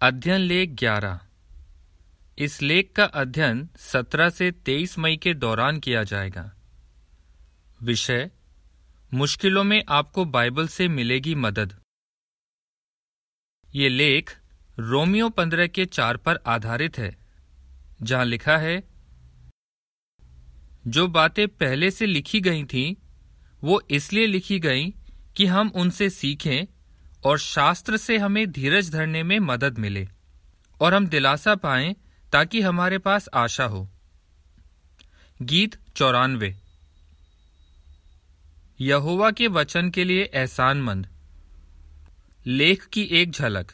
अध्ययन लेख ग्यारह। इस लेख का अध्ययन 17 से 23 मई के दौरान किया जाएगा। विषय मुश्किलों में आपको बाइबल से मिलेगी मदद। ये लेख रोमियो पंद्रह के चार पर आधारित है जहाँ लिखा है जो बातें पहले से लिखी गई थीं, वो इसलिए लिखी गईं कि हम उनसे सीखें और शास्त्र से हमें धीरज धरने में मदद मिले और हम दिलासा पाएँ ताकि हमारे पास आशा हो। गीत चौरानवे। यहोवा के वचन के लिए एहसानमंद लेख की एक झलक।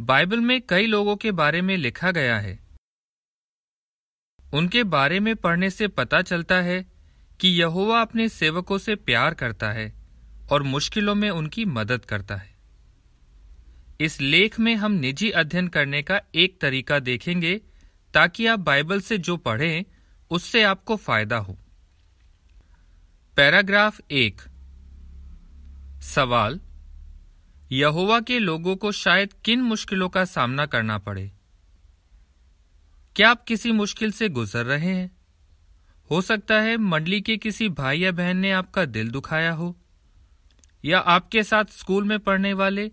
बाइबल में कई लोगों के बारे में लिखा गया है। उनके बारे में पढ़ने से पता चलता है कि यहोवा अपने सेवकों से प्यार करता है। और मुश्किलों में उनकी मदद करता है। इस लेख में हम निजी अध्ययन करने का एक तरीका देखेंगे ताकि आप बाइबल से जो पढ़ें, उससे आपको फ़ायदा हो। पैराग्राफ एक। सवाल, यहोवा के लोगों को शायद किन मुश्किलों का सामना करना पड़े? क्या आप किसी मुश्किल से गुजर रहे हैं? हो सकता है मंडली के किसी भाई या बहन ने आपका दिल दुखाया हो। या आपके साथ स्कूल में पढ़ने वाले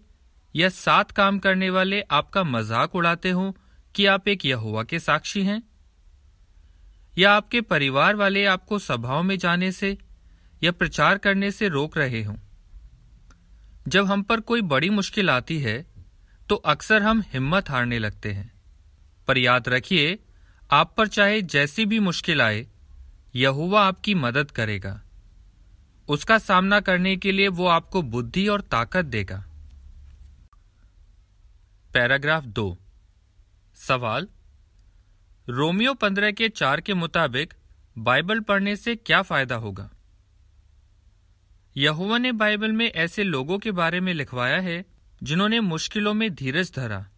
या साथ काम करने वाले आपका मज़ाक उड़ाते हों कि आप एक यहुआ के साक्षी हैं? या आपके परिवार वाले आपको सभाओं में जाने से या प्रचार करने से रोक रहे हों? जब हम पर कोई बड़ी मुश्किल आती है तो अक्सर हम हिम्मत हारने लगते हैं। पर याद रखिए, आप पर चाहे जैसी भी मुश्किल आए यहुआ आपकी मदद करेगा। उसका सामना करने के लिए वो आपको बुद्धि और ताकत देगा। पैराग्राफ दो। सवाल, रोमियो पंद्रह के चार के मुताबिक बाइबल पढ़ने से क्या फ़ायदा होगा? यहुआ ने बाइबल में ऐसे लोगों के बारे में लिखवाया है जिन्होंने मुश्किलों में धीरज धरा,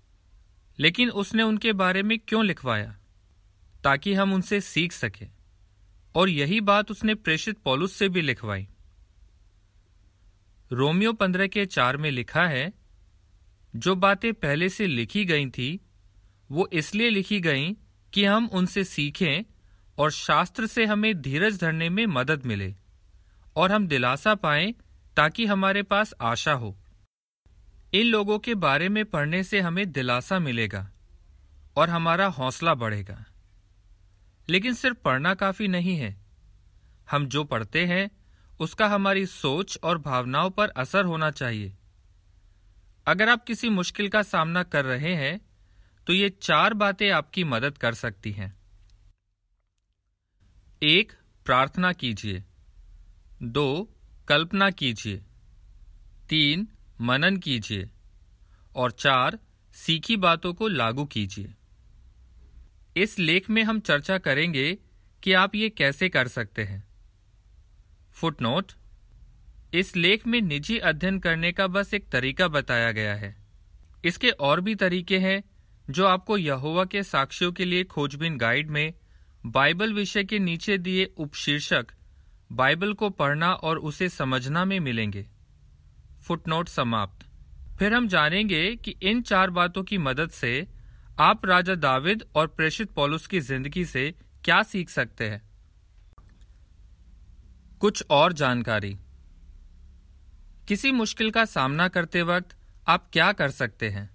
लेकिन उसने उनके बारे में क्यों लिखवाया? ताकि हम उनसे सीख सकें। और यही बात उसने प्रेषित पॉलुस से भी लिखवाई। रोमियो पंद्रह के चार में लिखा है, जो बातें पहले से लिखी गई थी, वो इसलिए लिखी गई कि हम उनसे सीखें और शास्त्र से हमें धीरज धरने में मदद मिले और हम दिलासा पाएँ ताकि हमारे पास आशा हो। इन लोगों के बारे में पढ़ने से हमें दिलासा मिलेगा और हमारा हौसला बढ़ेगा। लेकिन सिर्फ़ पढ़ना काफ़ी नहीं है। हम जो पढ़ते हैं उसका हमारी सोच और भावनाओं पर असर होना चाहिए। अगर आप किसी मुश्किल का सामना कर रहे हैं तो ये चार बातें आपकी मदद कर सकती हैं। एक, प्रार्थना कीजिए। दो, कल्पना कीजिए। तीन, मनन कीजिए। और चार, सीखी बातों को लागू कीजिए। इस लेख में हम चर्चा करेंगे कि आप ये कैसे कर सकते हैं। फुटनोट, इस लेख में निजी अध्ययन करने का बस एक तरीका बताया गया है। इसके और भी तरीके हैं, जो आपको यहोवा के साक्ष्यों के लिए खोजबीन गाइड में बाइबल विषय के नीचे दिए उपशीर्षक बाइबल को पढ़ना और उसे समझना में मिलेंगे। फुटनोट समाप्त। फिर हम जानेंगे कि इन चार बातों की मदद से आप राजा दाविद और प्रेषित पॉलुस की ज़िंदगी से क्या सीख सकते हैं। कुछ और जानकारी। किसी मुश्किल का सामना करते वक्त आप क्या कर सकते हैं?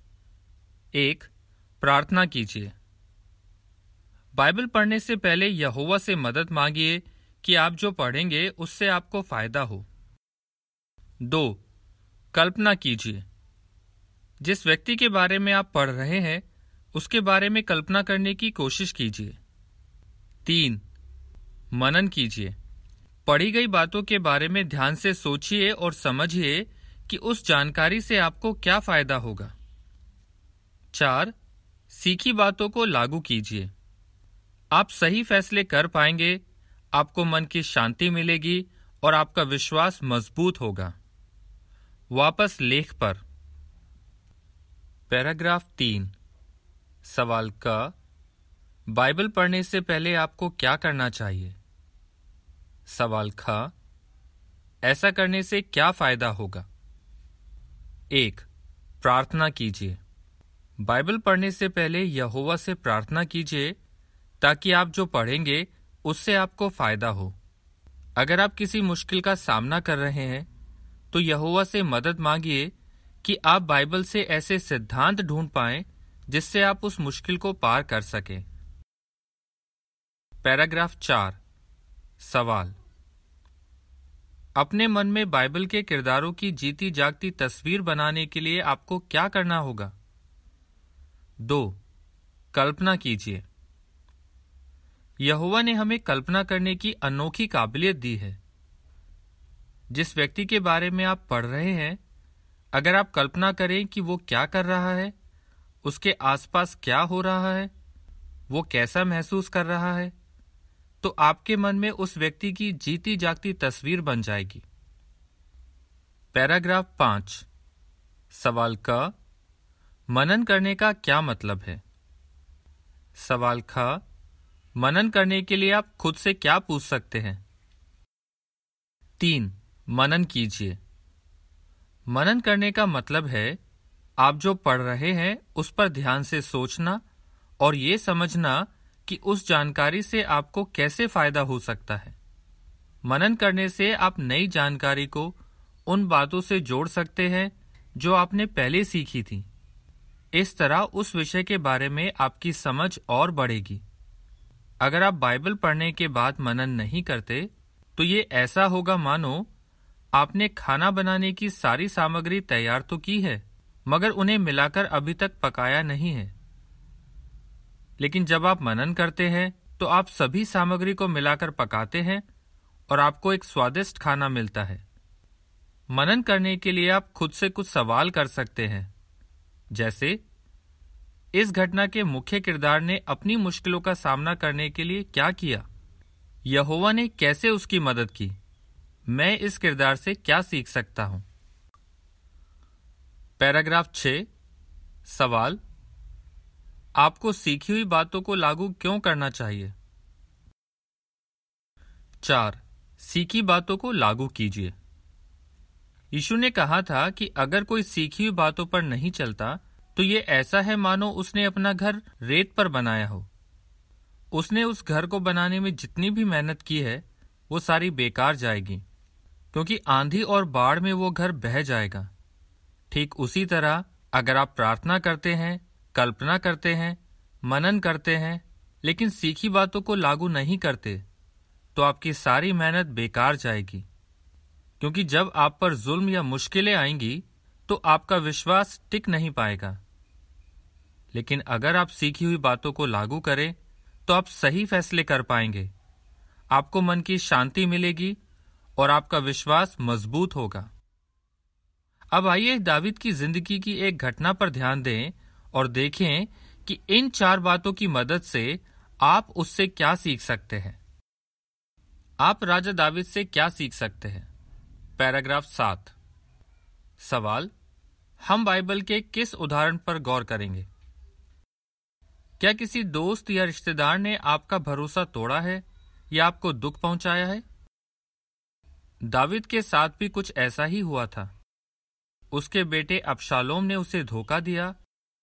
एक, प्रार्थना कीजिए। बाइबल पढ़ने से पहले यहोवा से मदद मांगिए कि आप जो पढ़ेंगे, उससे आपको फ़ायदा हो। दो, कल्पना कीजिए। जिस व्यक्ति के बारे में आप पढ़ रहे हैं, उसके बारे में कल्पना करने की कोशिश कीजिए। तीन, मनन कीजिए। पढ़ी गई बातों के बारे में ध्यान से सोचिए और समझिए कि उस जानकारी से आपको क्या फ़ायदा होगा। चार, सीखी बातों को लागू कीजिए। आप सही फैसले कर पाएँगे, आपको मन की शांति मिलेगी और आपका विश्वास मज़बूत होगा। वापस लेख पर। पैराग्राफ तीन। सवाल का, बाइबल पढ़ने से पहले आपको क्या करना चाहिए? सवाल ख, ऐसा करने से क्या फ़ायदा होगा? एक, प्रार्थना कीजिए। बाइबल पढ़ने से पहले यहोवा से प्रार्थना कीजिए, ताकि आप जो पढ़ेंगे, उससे आपको फ़ायदा हो। अगर आप किसी मुश्किल का सामना कर रहे हैं तो यहोवा से मदद मांगिए कि आप बाइबल से ऐसे सिद्धांत ढूंढ पाएँ, जिससे आप उस मुश्किल को पार कर सकें। पैराग्राफ चार सवाल। अपने मन में बाइबल के किरदारों की जीती जागती तस्वीर बनाने के लिए आपको क्या करना होगा? दो, कल्पना कीजिए। यहुआ ने हमें कल्पना करने की अनोखी काबिलियत दी है। जिस व्यक्ति के बारे में आप पढ़ रहे हैं, अगर आप कल्पना करें कि वो क्या कर रहा है, उसके आसपास क्या हो रहा है, वो कैसा महसूस कर रहा है तो आपके मन में उस व्यक्ति की जीती जागती तस्वीर बन जाएगी। पैराग्राफ पाँच। सवाल क, मनन करने का क्या मतलब है? सवाल ख, मनन करने के लिए आप खुद से क्या पूछ सकते हैं? तीन, मनन कीजिए। मनन करने का मतलब है, आप जो पढ़ रहे हैं, उस पर ध्यान से सोचना और ये समझना कि उस जानकारी से आपको कैसे फ़ायदा हो सकता है। मनन करने से आप नई जानकारी को उन बातों से जोड़ सकते हैं जो आपने पहले सीखी थी। इस तरह उस विषय के बारे में आपकी समझ और बढ़ेगी। अगर आप बाइबल पढ़ने के बाद मनन नहीं करते तो ये ऐसा होगा मानो, आपने खाना बनाने की सारी सामग्री तैयार तो की है, मगर उन्हें मिलाकर अभी तक पकाया नहीं है। लेकिन जब आप मनन करते हैं तो आप सभी सामग्री को मिलाकर पकाते हैं और आपको एक स्वादिष्ट खाना मिलता है। मनन करने के लिए आप खुद से कुछ सवाल कर सकते हैं। जैसे, इस घटना के मुख्य किरदार ने अपनी मुश्किलों का सामना करने के लिए क्या किया? यहोवा ने कैसे उसकी मदद की? मैं इस किरदार से क्या सीख सकता हूँ? पैराग्राफ छ, सवाल आपको सीखी हुई बातों को लागू क्यों करना चाहिए? चार, सीखी बातों को लागू कीजिए। यीशु ने कहा था कि अगर कोई सीखी हुई बातों पर नहीं चलता तो ये ऐसा है मानो उसने अपना घर रेत पर बनाया हो। उसने उस घर को बनाने में जितनी भी मेहनत की है, वो सारी बेकार जाएगी, क्योंकि आंधी और बाढ़ में वो घर बह जाएगा। ठीक उसी तरह, अगर आप प्रार्थना करते हैं कल्पना करते हैं, मनन करते हैं, लेकिन सीखी बातों को लागू नहीं करते तो आपकी सारी मेहनत बेकार जाएगी। क्योंकि जब आप पर जुल्म या मुश्किलें आएँगी तो आपका विश्वास टिक नहीं पाएगा। लेकिन अगर आप सीखी हुई बातों को लागू करें तो आप सही फैसले कर पाएँगे। आपको मन की शांति मिलेगी और आपका विश्वास मज़बूत होगा। अब आइए दाविद की ज़िंदगी की एक घटना पर ध्यान दें और देखें कि इन चार बातों की मदद से आप उससे क्या सीख सकते हैं। आप राजा दाविद से क्या सीख सकते हैं? पैराग्राफ सात। सवाल, हम बाइबल के किस उदाहरण पर गौर करेंगे? क्या किसी दोस्त या रिश्तेदार ने आपका भरोसा तोड़ा है या आपको दुख पहुँचाया है? दाविद के साथ भी कुछ ऐसा ही हुआ था। उसके बेटे अबशालोम ने उसे धोखा दिया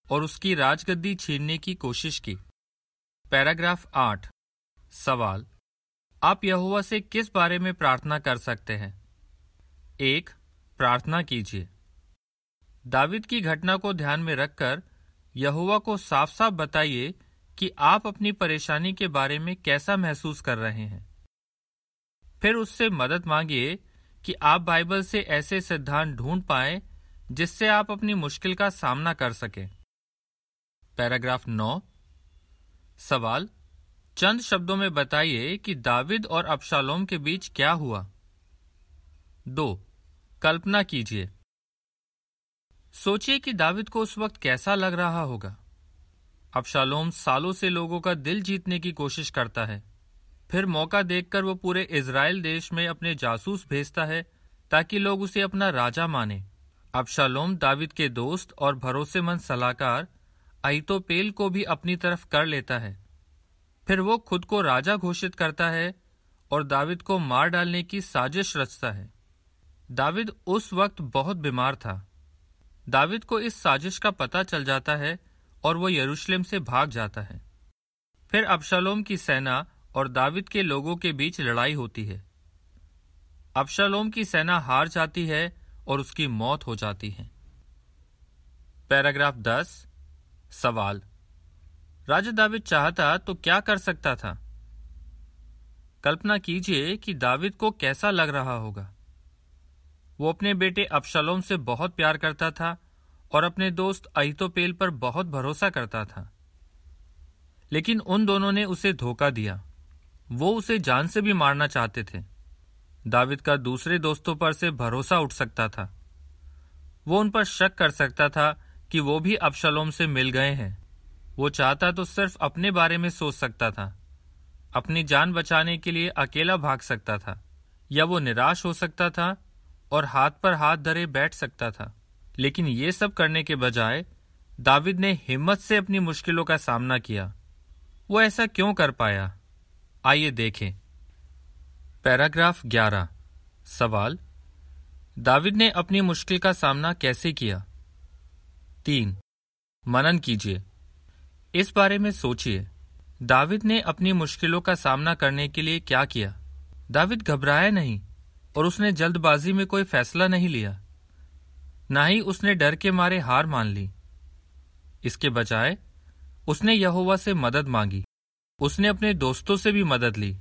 और उसकी राजगद्दी छीनने की कोशिश की। पैराग्राफ आठ। सवाल, आप यहुआ से किस बारे में प्रार्थना कर सकते हैं? एक, प्रार्थना कीजिए। दाविद की घटना को ध्यान में रखकर यहुआ को साफ़ साफ़ बताइए कि आप अपनी परेशानी के बारे में कैसा महसूस कर रहे हैं। फिर उससे मदद मांगिए कि आप बाइबल से ऐसे सिद्धांत ढूंढ पाए जिससे आप अपनी मुश्किल का सामना कर सकें। पैराग्राफ नौ। सवाल, चंद शब्दों में बताइए कि दाविद और अबशालोम के बीच क्या हुआ। दो, कल्पना कीजिए। सोचिए कि दाविद को उस वक्त कैसा लग रहा होगा। अबशालोम सालों से लोगों का दिल जीतने की कोशिश करता है। फिर मौका देखकर वो पूरे इसराइल देश में अपने जासूस भेजता है ताकि लोग उसे अपना राजा माने। अबशालोम, दाविद के दोस्त और भरोसेमंद सलाहकार अहितोपेल को भी अपनी तरफ़ कर लेता है। फिर वो खुद को राजा घोषित करता है और दाविद को मार डालने की साजिश रचता है। दाविद उस वक्त बहुत बीमार था। दाविद को इस साजिश का पता चल जाता है और वो यरूशलेम से भाग जाता है। फिर अबशालोम की सेना और दाविद के लोगों के बीच लड़ाई होती है। अबशालोम की सेना हार जाती है और उसकी मौत हो जाती है। पैराग्राफ दस सवाल। राजा दाविद चाहता तो क्या कर सकता था? कल्पना कीजिए कि दाविद को कैसा लग रहा होगा। वो अपने बेटे अबशलोम से बहुत प्यार करता था और अपने दोस्त अहितोपेल पर बहुत भरोसा करता था। लेकिन उन दोनों ने उसे धोखा दिया। वो उसे जान से भी मारना चाहते थे। दाविद का दूसरे दोस्तों पर से भरोसा उठ सकता था। वो उन पर शक कर सकता था कि वो भी अबशलोम से मिल गए हैं। वो चाहता तो सिर्फ़ अपने बारे में सोच सकता था। अपनी जान बचाने के लिए अकेला भाग सकता था। या वो निराश हो सकता था और हाथ पर हाथ धरे बैठ सकता था। लेकिन ये सब करने के बजाय दाविद ने हिम्मत से अपनी मुश्किलों का सामना किया। वो ऐसा क्यों कर पाया? आइए देखें। पैराग्राफ 11 सवाल, दाविद ने अपनी मुश्किल का सामना कैसे किया? तीन। मनन कीजिए। इस बारे में सोचिए। दाविद ने अपनी मुश्किलों का सामना करने के लिए क्या किया? दाविद घबराया नहीं और उसने जल्दबाजी में कोई फैसला नहीं लिया। ना ही उसने डर के मारे हार मान ली। इसके बजाय, उसने यहोवा से मदद मांगी। उसने अपने दोस्तों से भी मदद ली।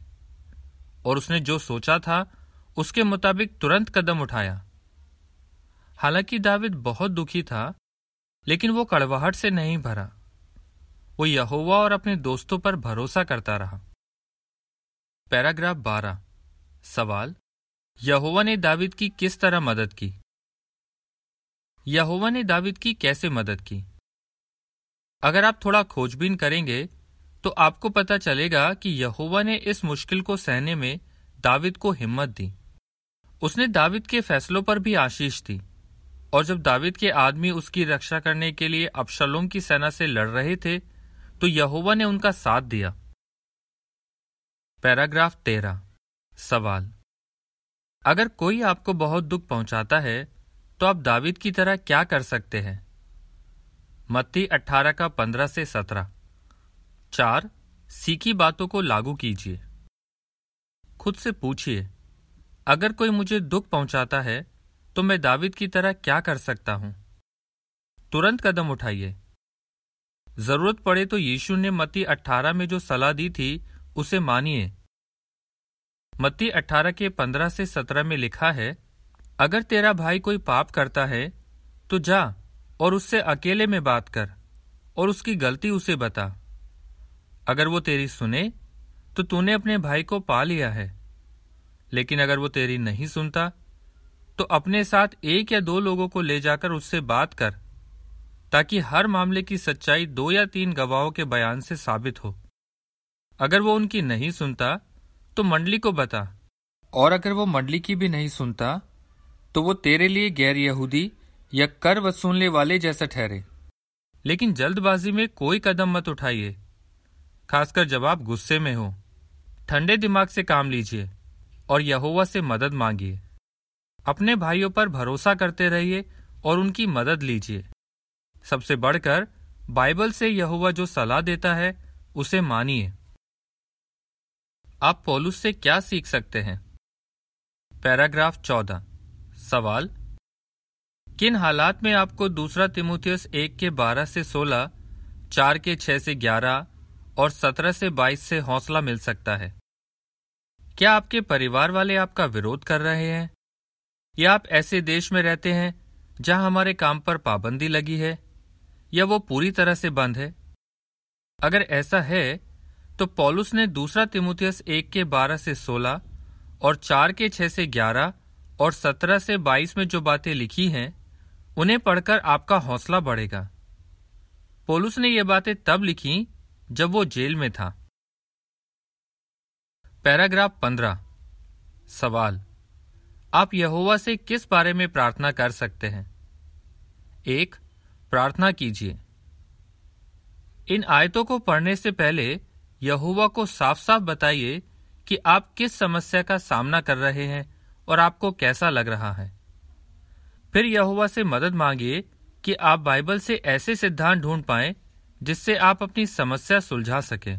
और उसने जो सोचा था, उसके मुताबिक तुरंत कदम उठाया। हालाँकि दाविद बहुत दुखी था लेकिन वो कड़वाहट से नहीं भरा। वो यहोवा और अपने दोस्तों पर भरोसा करता रहा। पैराग्राफ बारह। सवाल, यहोवा ने दाविद की किस तरह मदद की? यहोवा ने दाविद की कैसे मदद की? अगर आप थोड़ा खोजबीन करेंगे तो आपको पता चलेगा कि यहोवा ने इस मुश्किल को सहने में दाविद को हिम्मत दी। उसने दाविद के फैसलों पर भी आशीष दी। और जब दाविद के आदमी उसकी रक्षा करने के लिए अबशलोम की सेना से लड़ रहे थे तो यहोवा ने उनका साथ दिया। पैराग्राफ तेरह। सवाल। अगर कोई आपको बहुत दुख पहुंचाता है तो आप दाविद की तरह क्या कर सकते हैं? मत्ती अट्ठारह का पंद्रह से सत्रह। चार, सीखी बातों को लागू कीजिए। खुद से पूछिए, अगर कोई मुझे दुख पहुंचाता है तो मैं दाविद की तरह क्या कर सकता हूँ? तुरंत कदम उठाइए। ज़रूरत पड़े तो यीशु ने मत्ती अट्ठारह में जो सलाह दी थी, उसे मानिए। मत्ती अट्ठारह के पंद्रह से सत्रह में लिखा है, अगर तेरा भाई कोई पाप करता है तो जा और उससे अकेले में बात कर और उसकी गलती उसे बता। अगर वो तेरी सुने तो तूने अपने भाई को पा लिया है। लेकिन अगर वो तेरी नहीं सुनता तो अपने साथ एक या दो लोगों को ले जाकर उससे बात कर, ताकि हर मामले की सच्चाई दो या तीन गवाहों के बयान से साबित हो। अगर वो उनकी नहीं सुनता तो मंडली को बता। और अगर वो मंडली की भी नहीं सुनता तो वो तेरे लिए गैर यहूदी या कर वसूलने वाले जैसा ठहरे। लेकिन जल्दबाजी में कोई कदम मत उठाइए, खासकर जब आप गुस्से में हो। ठंडे दिमाग से काम लीजिए और यहोवा से मदद मांगिए। अपने भाइयों पर भरोसा करते रहिए और उनकी मदद लीजिए। सबसे बढ़कर, बाइबल से यहुआ जो सलाह देता है, उसे मानिए। आप पोलूस से क्या सीख सकते हैं? पैराग्राफ चौदह। सवाल, किन हालात में आपको दूसरा तिमुथियस एक के बारह से सोलह, चार के छह से ग्यारह और सत्रह से बाईस से हौसला मिल सकता है? क्या आपके परिवार वाले आपका विरोध कर रहे हैं? या आप ऐसे देश में रहते हैं जहाँ हमारे काम पर पाबंदी लगी है, या वो पूरी तरह से बंद है? अगर ऐसा है तो पॉलुस ने दूसरा तिमुथियस एक के बारह से सोलह और चार के छह से ग्यारह और सत्रह से बाईस में जो बातें लिखी हैं, उन्हें पढ़कर आपका हौसला बढ़ेगा। पोलुस ने ये बातें तब लिखी जब वो जेल में था। पैराग्राफ पंद्रह। सवाल। आप यहोवा से किस बारे में प्रार्थना कर सकते हैं? एक, प्रार्थना कीजिए। इन आयतों को पढ़ने से पहले यहोवा को साफ़ साफ़ बताइए कि आप किस समस्या का सामना कर रहे हैं और आपको कैसा लग रहा है। फिर यहोवा से मदद मांगिए कि आप बाइबल से ऐसे सिद्धांत ढूंढ पाए जिससे आप अपनी समस्या सुलझा सके।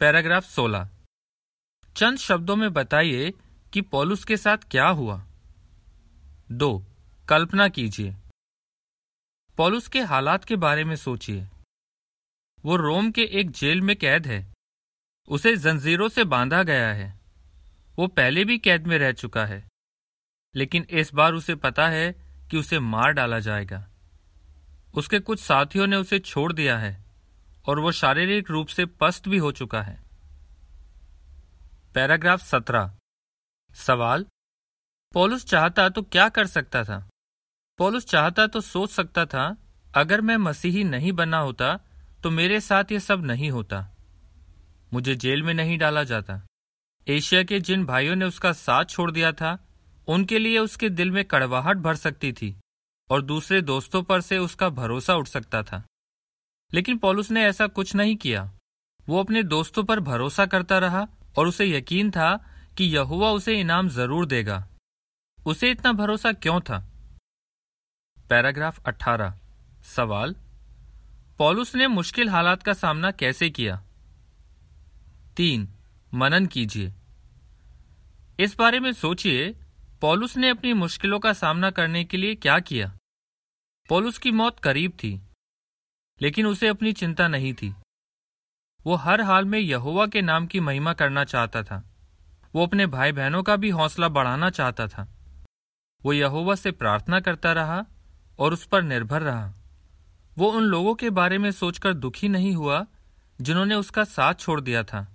पैराग्राफ 16 चंद शब्दों में बताइए कि पॉलुस के साथ क्या हुआ? दो, कल्पना कीजिए। पॉलुस के हालात के बारे में सोचिए। वो रोम के एक जेल में कैद है। उसे जंजीरों से बांधा गया है। वो पहले भी कैद में रह चुका है। लेकिन इस बार उसे पता है कि उसे मार डाला जाएगा। उसके कुछ साथियों ने उसे छोड़ दिया है और वो शारीरिक रूप से पस्त भी हो चुका है। पैराग्राफ सत्रह। सवाल? पॉलुस चाहता तो क्या कर सकता था? पॉलुस चाहता तो सोच सकता था, अगर मैं मसीही नहीं बना होता तो मेरे साथ ये सब नहीं होता। मुझे जेल में नहीं डाला जाता। एशिया के जिन भाइयों ने उसका साथ छोड़ दिया था, उनके लिए उसके दिल में कड़वाहट भर सकती थी, और दूसरे दोस्तों पर से उसका भरोसा उठ सकता था। लेकिन पॉलुस ने ऐसा कुछ नहीं किया। वो अपने दोस्तों पर भरोसा करता रहा, और उसे यकीन था कि यहुआ उसे इनाम ज़रूर देगा। उसे इतना भरोसा क्यों था? पैराग्राफ 18 सवाल, पॉलुस ने मुश्किल हालात का सामना कैसे किया? तीन, मनन कीजिए। इस बारे में सोचिए, पॉलुस ने अपनी मुश्किलों का सामना करने के लिए क्या किया? पॉलुस की मौत करीब थी, लेकिन उसे अपनी चिंता नहीं थी। वो हर हाल में यहोवा के नाम की महिमा करना चाहता था। वो अपने भाई बहनों का भी हौसला बढ़ाना चाहता था। वो यहोवा से प्रार्थना करता रहा और उस पर निर्भर रहा। वो उन लोगों के बारे में सोचकर दुखी नहीं हुआ जिन्होंने उसका साथ छोड़ दिया था,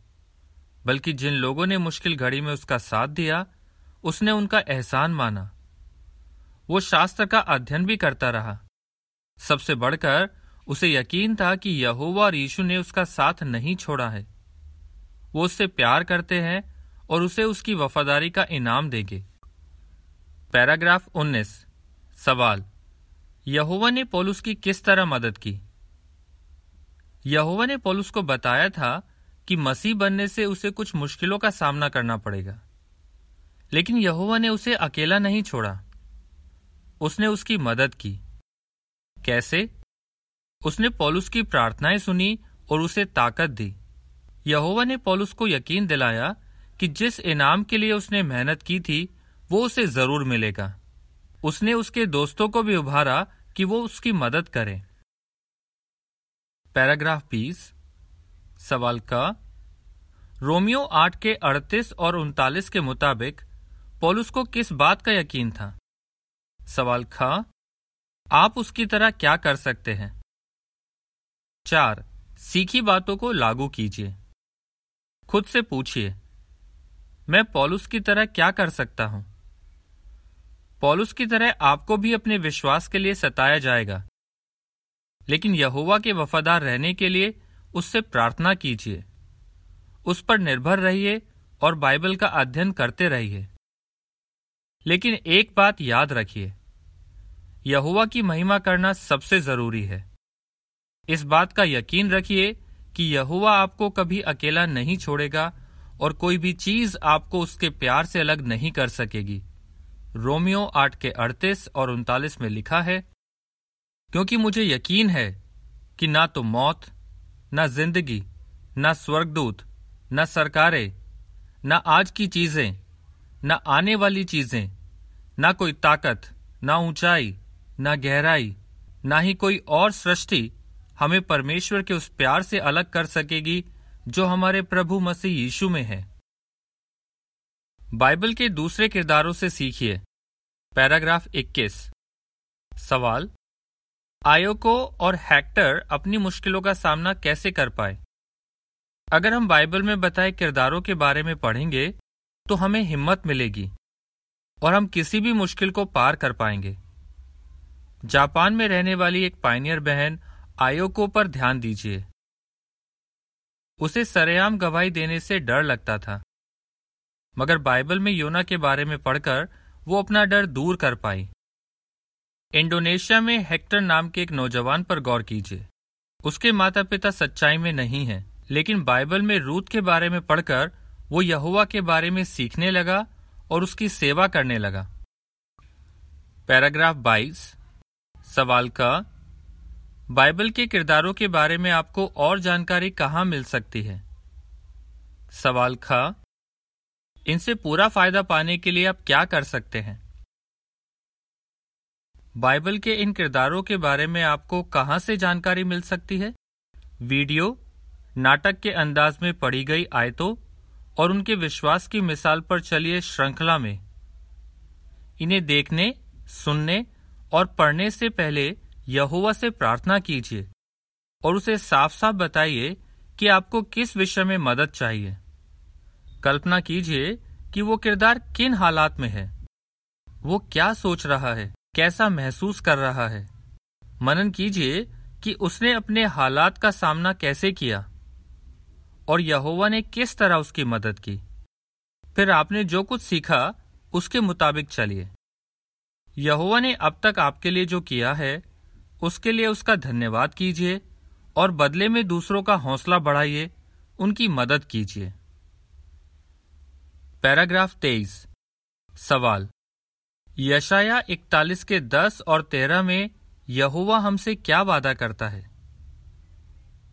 बल्कि जिन लोगों ने मुश्किल घड़ी में उसका साथ दिया, उसने उनका एहसान माना। वो शास्त्र का अध्ययन भी करता रहा। सबसे बढ़कर उसे यकीन था कि यहोवा और यीशु ने उसका साथ नहीं छोड़ा है। वो उससे प्यार करते हैं और उसे उसकी वफादारी का इनाम देंगे। पैराग्राफ 19 सवाल, यहोवा ने पोलुस की किस तरह मदद की? यहोवा ने पोलुस को बताया था कि मसीह बनने से उसे कुछ मुश्किलों का सामना करना पड़ेगा, लेकिन यहोवा ने उसे अकेला नहीं छोड़ा। उसने उसकी मदद की। कैसे? उसने पॉलुस की प्रार्थनाएँ सुनी और उसे ताकत दी। यहोवा ने पॉलुस को यकीन दिलाया कि जिस इनाम के लिए उसने मेहनत की थी, वो उसे ज़रूर मिलेगा। उसने उसके दोस्तों को भी उभारा कि वो उसकी मदद करें। पैराग्राफ बीस, सवाल का, रोमियो आठ के अड़तीस और उनतालीस के मुताबिक, पॉलुस को किस बात का यकीन था? सवाल ख, आप उसकी तरह क्या कर सकते हैं? चार, सीखी बातों को लागू कीजिए। खुद से पूछिए। मैं पॉलुस की तरह क्या कर सकता हूँ? पॉलुस की तरह आपको भी अपने विश्वास के लिए सताया जाएगा। लेकिन यहोवा के वफादार रहने के लिए उससे प्रार्थना कीजिए। उस पर निर्भर रहिए और बाइबल का अध्ययन करते रहिए। लेकिन एक बात याद रखिए यहुआ की महिमा करना सबसे ज़रूरी है। इस बात का यकीन रखिए कि यहुआ आपको कभी अकेला नहीं छोड़ेगा और कोई भी चीज़ आपको उसके प्यार से अलग नहीं कर सकेगी। रोमियो आठ के अड़तीस और उनतालीस में लिखा है, क्योंकि मुझे यकीन है कि ना तो मौत, ना ज़िंदगी, ना स्वर्गदूत, ना सरकारें, न आज की चीज़ें, न आने वाली चीज़ें, ना कोई ताकत, ना ऊंचाई, ना गहराई, ना ही कोई और सृष्टि हमें परमेश्वर के उस प्यार से अलग कर सकेगी जो हमारे प्रभु मसीह यीशु में है। बाइबल के दूसरे किरदारों से सीखिए। पैराग्राफ 21 सवाल, आयोको और हैक्टर अपनी मुश्किलों का सामना कैसे कर पाए? अगर हम बाइबल में बताए किरदारों के बारे में पढ़ेंगे तो हमें हिम्मत मिलेगी और हम किसी भी मुश्किल को पार कर पाएँगे। जापान में रहने वाली एक पाइनियर बहन आयोको पर ध्यान दीजिए। उसे सरेआम गवाही देने से डर लगता था। मगर बाइबल में योना के बारे में पढ़कर वो अपना डर दूर कर पाई। इंडोनेशिया में हेक्टर नाम के एक नौजवान पर गौर कीजिए। उसके माता पिता सच्चाई में नहीं हैं, लेकिन बाइबल में रूत के बारे में पढ़कर वो यहुआ के बारे में सीखने लगा और उसकी सेवा करने लगा। पैराग्राफ 22 सवाल का बाइबल के किरदारों के बारे में आपको और जानकारी कहाँ मिल सकती है? सवाल ख। इनसे पूरा फ़ायदा पाने के लिए आप क्या कर सकते हैं? बाइबल के इन किरदारों के बारे में आपको कहाँ से जानकारी मिल सकती है? वीडियो, नाटक के अंदाज में पढ़ी गई आयतों और उनके विश्वास की मिसाल पर चलिए श्रृंखला में। इन्हें देखने, सुनने और पढ़ने से पहले यहोवा से प्रार्थना कीजिए और उसे साफ़ साफ़ बताइए कि आपको किस विषय में मदद चाहिए। कल्पना कीजिए कि वो किरदार किन हालात में है। वो क्या सोच रहा है, कैसा महसूस कर रहा है। मनन कीजिए कि उसने अपने हालात का सामना कैसे किया और यहोवा ने किस तरह उसकी मदद की। फिर आपने जो कुछ सीखा, उसके मुताबिक चलिए। यहोवा ने अब तक आपके लिए जो किया है उसके लिए उसका धन्यवाद कीजिए और बदले में दूसरों का हौसला बढ़ाइए, उनकी मदद कीजिए। पैराग्राफ तेईस। सवाल। यशाया इकतालीस के दस और तेरह में यहुआ हमसे क्या वादा करता है?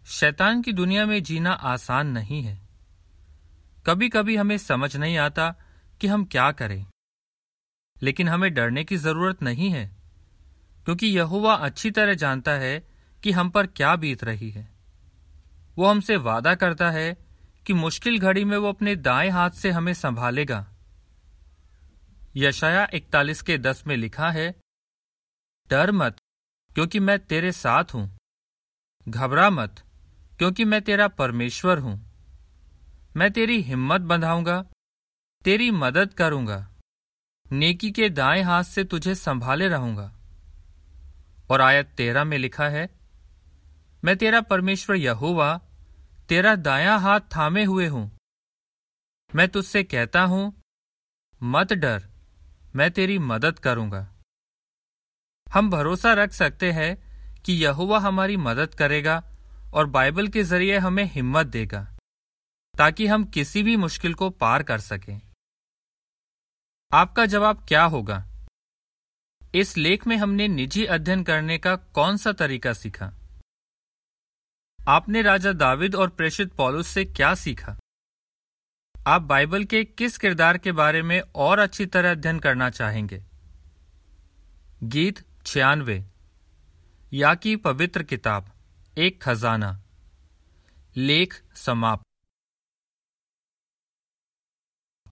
शैतान की दुनिया में जीना आसान नहीं है। कभी कभी हमें समझ नहीं आता कि हम क्या करें। लेकिन हमें डरने की ज़रूरत नहीं है। क्योंकि यहुआ अच्छी तरह जानता है कि हम पर क्या बीत रही है। वो हमसे वादा करता है कि मुश्किल घड़ी में वो अपने दाएँ हाथ से हमें संभालेगा। यशाया इकतालीस के दस में लिखा है, डर मत, क्योंकि मैं तेरे साथ हूँ। घबरा मत, क्योंकि मैं तेरा परमेश्वर हूँ। मैं तेरी हिम्मत बंधाऊँगा, तेरी मदद करूँगा। नेकी के दाएँ हाथ से तुझे संभाले रहूँगा। और आयत तेरह में लिखा है, मैं तेरा परमेश्वर यहोवा, तेरा दाया हाथ थामे हुए हूँ। मैं तुझसे कहता हूँ, मत डर, मैं तेरी मदद करूँगा। हम भरोसा रख सकते हैं कि यहुआ हमारी मदद करेगा और बाइबल के ज़रिए हमें हिम्मत देगा, ताकि हम किसी भी मुश्किल को पार कर सकें। आपका जवाब क्या होगा? इस लेख में हमने निजी अध्ययन करने का कौन सा तरीका सीखा? आपने राजा दाविद और प्रेषित पॉलुस से क्या सीखा? आप बाइबल के किस किरदार के बारे में और अच्छी तरह अध्ययन करना चाहेंगे? गीत छियानवे या की पवित्र किताब, एक खजाना। लेख समाप्त।